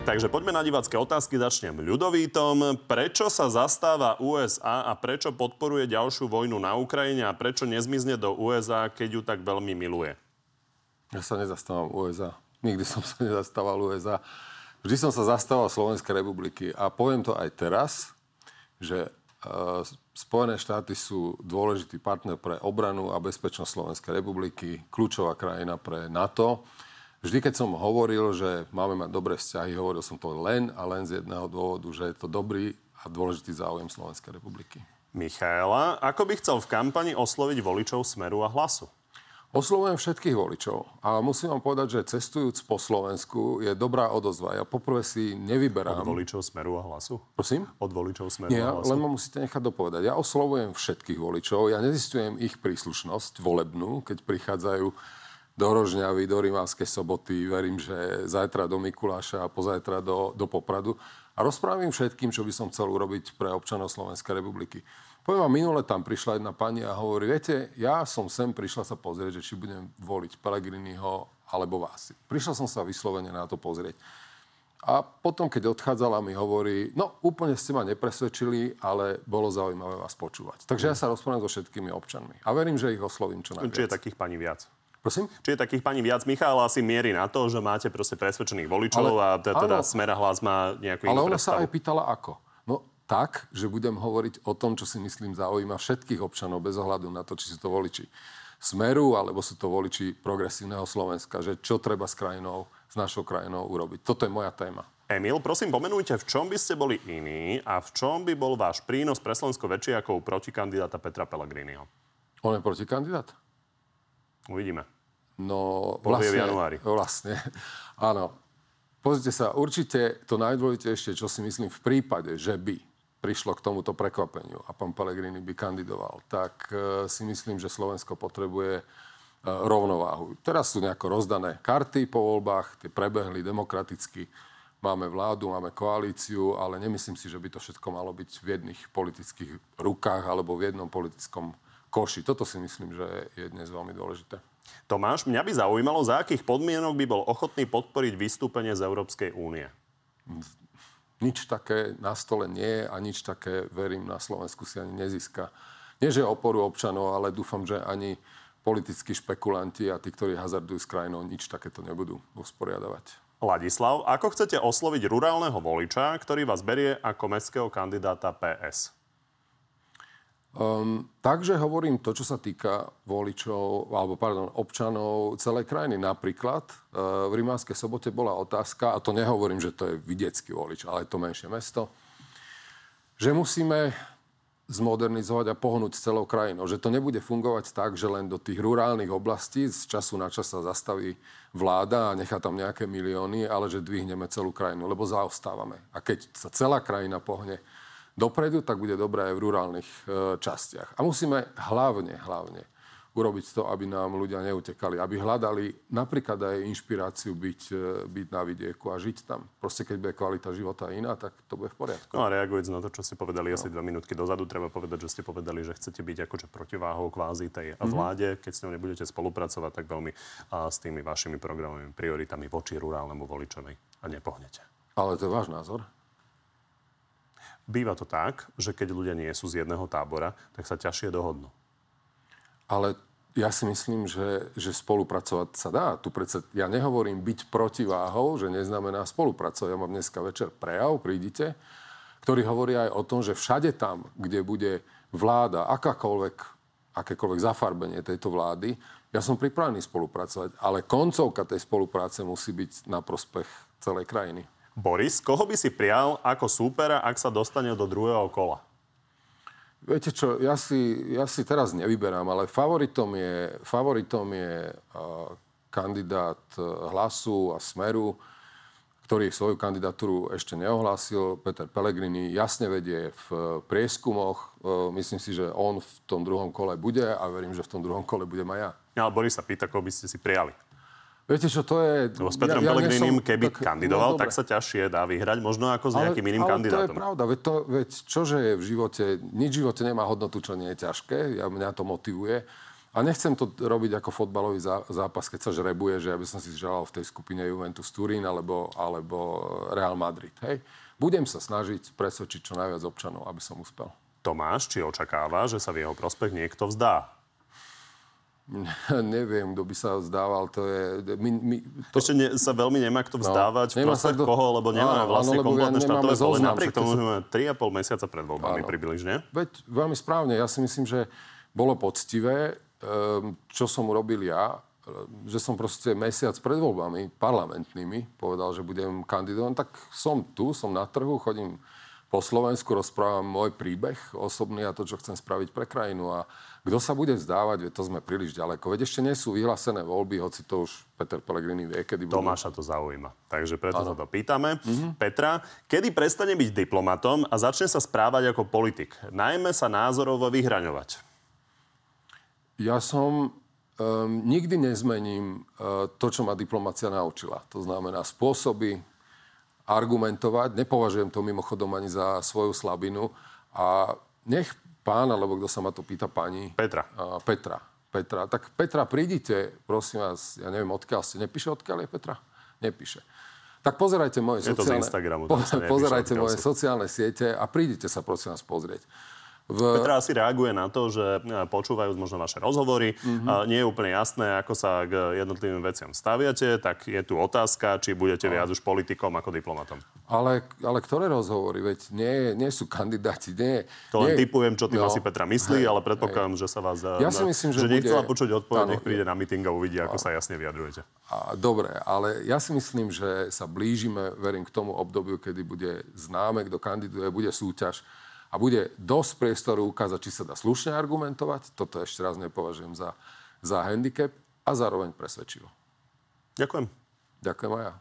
Takže poďme na divácké otázky. Začnem ľudovítom. Prečo sa zastáva USA a prečo podporuje ďalšiu vojnu na Ukrajine a prečo nezmizne do USA, keď ju tak veľmi miluje? Ja sa nezastávam USA. Nikdy som sa nezastával USA. Vždy som sa zastával Slovenskej republiky. A poviem to aj teraz, že uh, Spojené štáty sú dôležitý partner pre obranu a bezpečnosť Slovenskej republiky, kľúčová krajina pre NATO. Vždy, keď som hovoril, že máme mať dobré vzťahy, hovoril som to len a len z jedného dôvodu, že je to dobrý a dôležitý záujem Slovenskej republiky. Michaela, ako by chcel v kampani osloviť voličov Smeru a Hlasu? Oslovujem všetkých voličov a musím vám povedať, že cestujúc po Slovensku je dobrá odozva. Ja poprvé si nevyberám... Od voličov Smeru a Hlasu? Prosím? Od voličov Smeru Nie, a Hlasu? len ma musíte nechať dopovedať. Ja oslovujem všetkých voličov, ja nezistujem ich príslušnosť volebnú, keď prichádzajú do Rožňavy, do Rimavskej soboty, verím, že zajtra do Mikuláša a pozajtra do, do Popradu. A rozprávam všetkým, čo by som chcel urobiť pre občanov Slovenskej republiky. Poviem vám, minule tam prišla jedna pani a hovorí, viete, ja som sem prišla sa pozrieť, že či budem voliť Pelegriniho alebo vás. Prišla som sa vyslovene na to pozrieť. A potom, keď odchádzala, mi hovorí, no úplne ste ma nepresvedčili, ale bolo zaujímavé vás počúvať. Takže ja sa rozprávam so všetkými občanmi. A verím, že ich oslovím čo najviac. Či je takých pani viac? Prosím? Či je takých pani viac? Michal asi mierí na to, že máte proste presvedčených voličov ale, a teda áno, Smera hlas má nejakú Ale ona predstavu. sa aj pýtala ako. No tak, že budem hovoriť o tom, čo si myslím zaujíma všetkých občanov bez ohľadu na to, či sú to voliči Smeru, alebo sú to voliči progresívneho Slovenska, že čo treba s krajinou, s našou krajinou urobiť. Toto je moja téma. Emil, prosím, pomenujte, v čom by ste boli iní a v čom by bol váš prínos pre Slovensko väčší ako u protikandidáta Petra Pellegriniho? On je protikandidát? Uvidíme. No, vlastne, v januári. Vlastne, áno. Pozrite sa, určite to najdôležitejšie, čo si myslím v prípade, že by prišlo k tomuto prekvapeniu a pán Pellegrini by kandidoval, tak uh, si myslím, že Slovensko potrebuje uh, rovnováhu. Teraz sú nejako rozdané karty po voľbách, tie prebehli demokraticky, máme vládu, máme koalíciu, ale nemyslím si, že by to všetko malo byť v jedných politických rukách alebo v jednom politickom koši. Toto si myslím, že je dnes veľmi dôležité. Tomáš, mňa by zaujímalo, za akých podmienok by bol ochotný podporiť vystúpenie z Európskej únie? Nič také na stole nie je a nič také, verím, na Slovensku si ani nezíska. Nie, že oporu občanov, ale dúfam, že ani politickí špekulanti a tí, ktorí hazardujú s krajinou, nič takéto nebudú usporiadavať. Ladislav, ako chcete osloviť rurálneho voliča, ktorý vás berie ako mestského kandidáta PS? Um, takže hovorím to, čo sa týka voličov, alebo pardon, občanov celej krajiny. Napríklad uh, v Rimánskej sobote bola otázka, a to nehovorím, že to je vidiecký volič, ale je to menšie mesto, že musíme zmodernizovať a pohnúť celou krajinou. Že to nebude fungovať tak, že len do tých rurálnych oblastí z času na čas sa zastaví vláda a nechá tam nejaké milióny, ale že dvihneme celú krajinu, lebo zaostávame. A keď sa celá krajina pohne dopredu, tak bude dobré aj v rurálnych e, častiach. A musíme hlavne, hlavne urobiť to, aby nám ľudia neutekali, aby hľadali napríklad aj inšpiráciu byť, e, byť na vidieku a žiť tam. Proste keď bude kvalita života iná, tak to bude v poriadku. No a reagujúc na to, čo ste povedali no. asi dve minútky dozadu, treba povedať, že ste povedali, že chcete byť akože protiváhou kvázi tej mm-hmm. vláde. Keď s ňou nebudete spolupracovať, tak veľmi a, s tými vašimi programovými prioritami voči rurálnemu voličovi a nepohnete. Ale to je váš názor? Býva to tak, že keď ľudia nie sú z jedného tábora, tak sa ťažšie dohodnú. Ale ja si myslím, že, že spolupracovať sa dá. Tu predsa, ja nehovorím byť protiváhou, že neznamená spolupracovať. Ja mám dneska večer prejav, prídite, ktorý hovorí aj o tom, že všade tam, kde bude vláda, akákoľvek, akékoľvek zafarbenie tejto vlády, ja som pripravený spolupracovať, ale koncovka tej spolupráce musí byť na prospech celej krajiny. Boris, koho by si prial ako súpera, ak sa dostane do druhého kola? Viete čo, ja si, ja si teraz nevyberám, ale favoritom je, favoritom je uh, kandidát Hlasu a Smeru, ktorý svoju kandidatúru ešte neohlásil. Peter Pellegrini jasne vedie v prieskumoch. Uh, myslím si, že on v tom druhom kole bude a verím, že v tom druhom kole budem aj ja. Ja, ale Boris sa pýta, koho by ste si prijali. Viete čo, to je... Lebo s Petrom ja, ja Pelegrinim, keby tak, kandidoval, no, tak sa ťažšie dá vyhrať, možno ako s nejakým ale, iným ale kandidátom. to je pravda, veď, to, veď čože je v živote, nič v živote nemá hodnotu, čo nie je ťažké, ja, mňa to motivuje. A nechcem to robiť ako fotbalový zápas, keď sa žrebuje, že ja by som si želal v tej skupine Juventus Turín alebo, alebo Real Madrid. Hej? Budem sa snažiť presvedčiť čo najviac občanov, aby som uspel. Tomáš, či očakáva, že sa v jeho prospech niekto vzdá? Neviem, kto by sa vzdával. To je, my, my, to... Ešte ne, sa veľmi nemá kto no, vzdávať no, nemá sa kto... koho, lebo nemáme vlastne áno, kompletné ja štátové zvolené. Napriek tomu sme 3,5 mesiaca pred voľbami áno. približne. Veď veľmi správne. Ja si myslím, že bolo poctivé, ehm, čo som urobil ja, ehm, že som proste mesiac pred voľbami parlamentnými povedal, že budem kandidovať. Tak som tu, som na trhu, chodím po Slovensku, rozprávam môj príbeh osobný a to, čo chcem spraviť pre krajinu. A kto sa bude vzdávať, to sme príliš ďaleko. Veď ešte nie sú vyhlásené voľby, hoci to už Peter Pellegrini vie, kedy budú. Tomáša to zaujíma, takže preto ano. sa to pýtame. Mm-hmm. Petra, kedy prestane byť diplomatom a začne sa správať ako politik? Najmä sa názorovo vyhraňovať. Ja som Um, nikdy nezmením uh, to, čo ma diplomácia naučila. To znamená spôsoby, argumentovať. Nepovažujem to mimochodom ani za svoju slabinu. A nech pán, alebo kto sa ma to pýta, pani... Petra. A, Petra. Petra. Tak Petra, prídite, prosím vás, ja neviem, odkiaľ ste. Nepíše, odkiaľ je Petra? Nepíše. Tak pozerajte moje je sociálne... To z Instagramu, po, pozerajte moje sociálne siete a prídite sa prosím vás pozrieť. V... Petra asi reaguje na to, že e, počúvajú možno vaše rozhovory. Mm-hmm. Nie je úplne jasné, ako sa k jednotlivým veciam staviate, tak je tu otázka, či budete viac už politikom ako diplomatom. Ale, ale ktoré rozhovory? Veď nie, nie sú kandidáti. Nie, to len nie... typujem, čo tým no. asi Petra myslí, ale predpokladám, že sa vás... E, ja si myslím, že, že bude... nechcela počuť odpoveď, nech príde na meeting a uvidí, ako a... sa jasne vyjadrujete. A, dobre, ale ja si myslím, že sa blížime, verím, k tomu obdobiu, kedy bude známe, kto kandiduje, bude súťaž a bude dosť priestoru ukázať, či sa dá slušne argumentovať. Toto ešte raz nepovažujem za, za handicap a zároveň presvedčivo. Ďakujem. Ďakujem aj ja.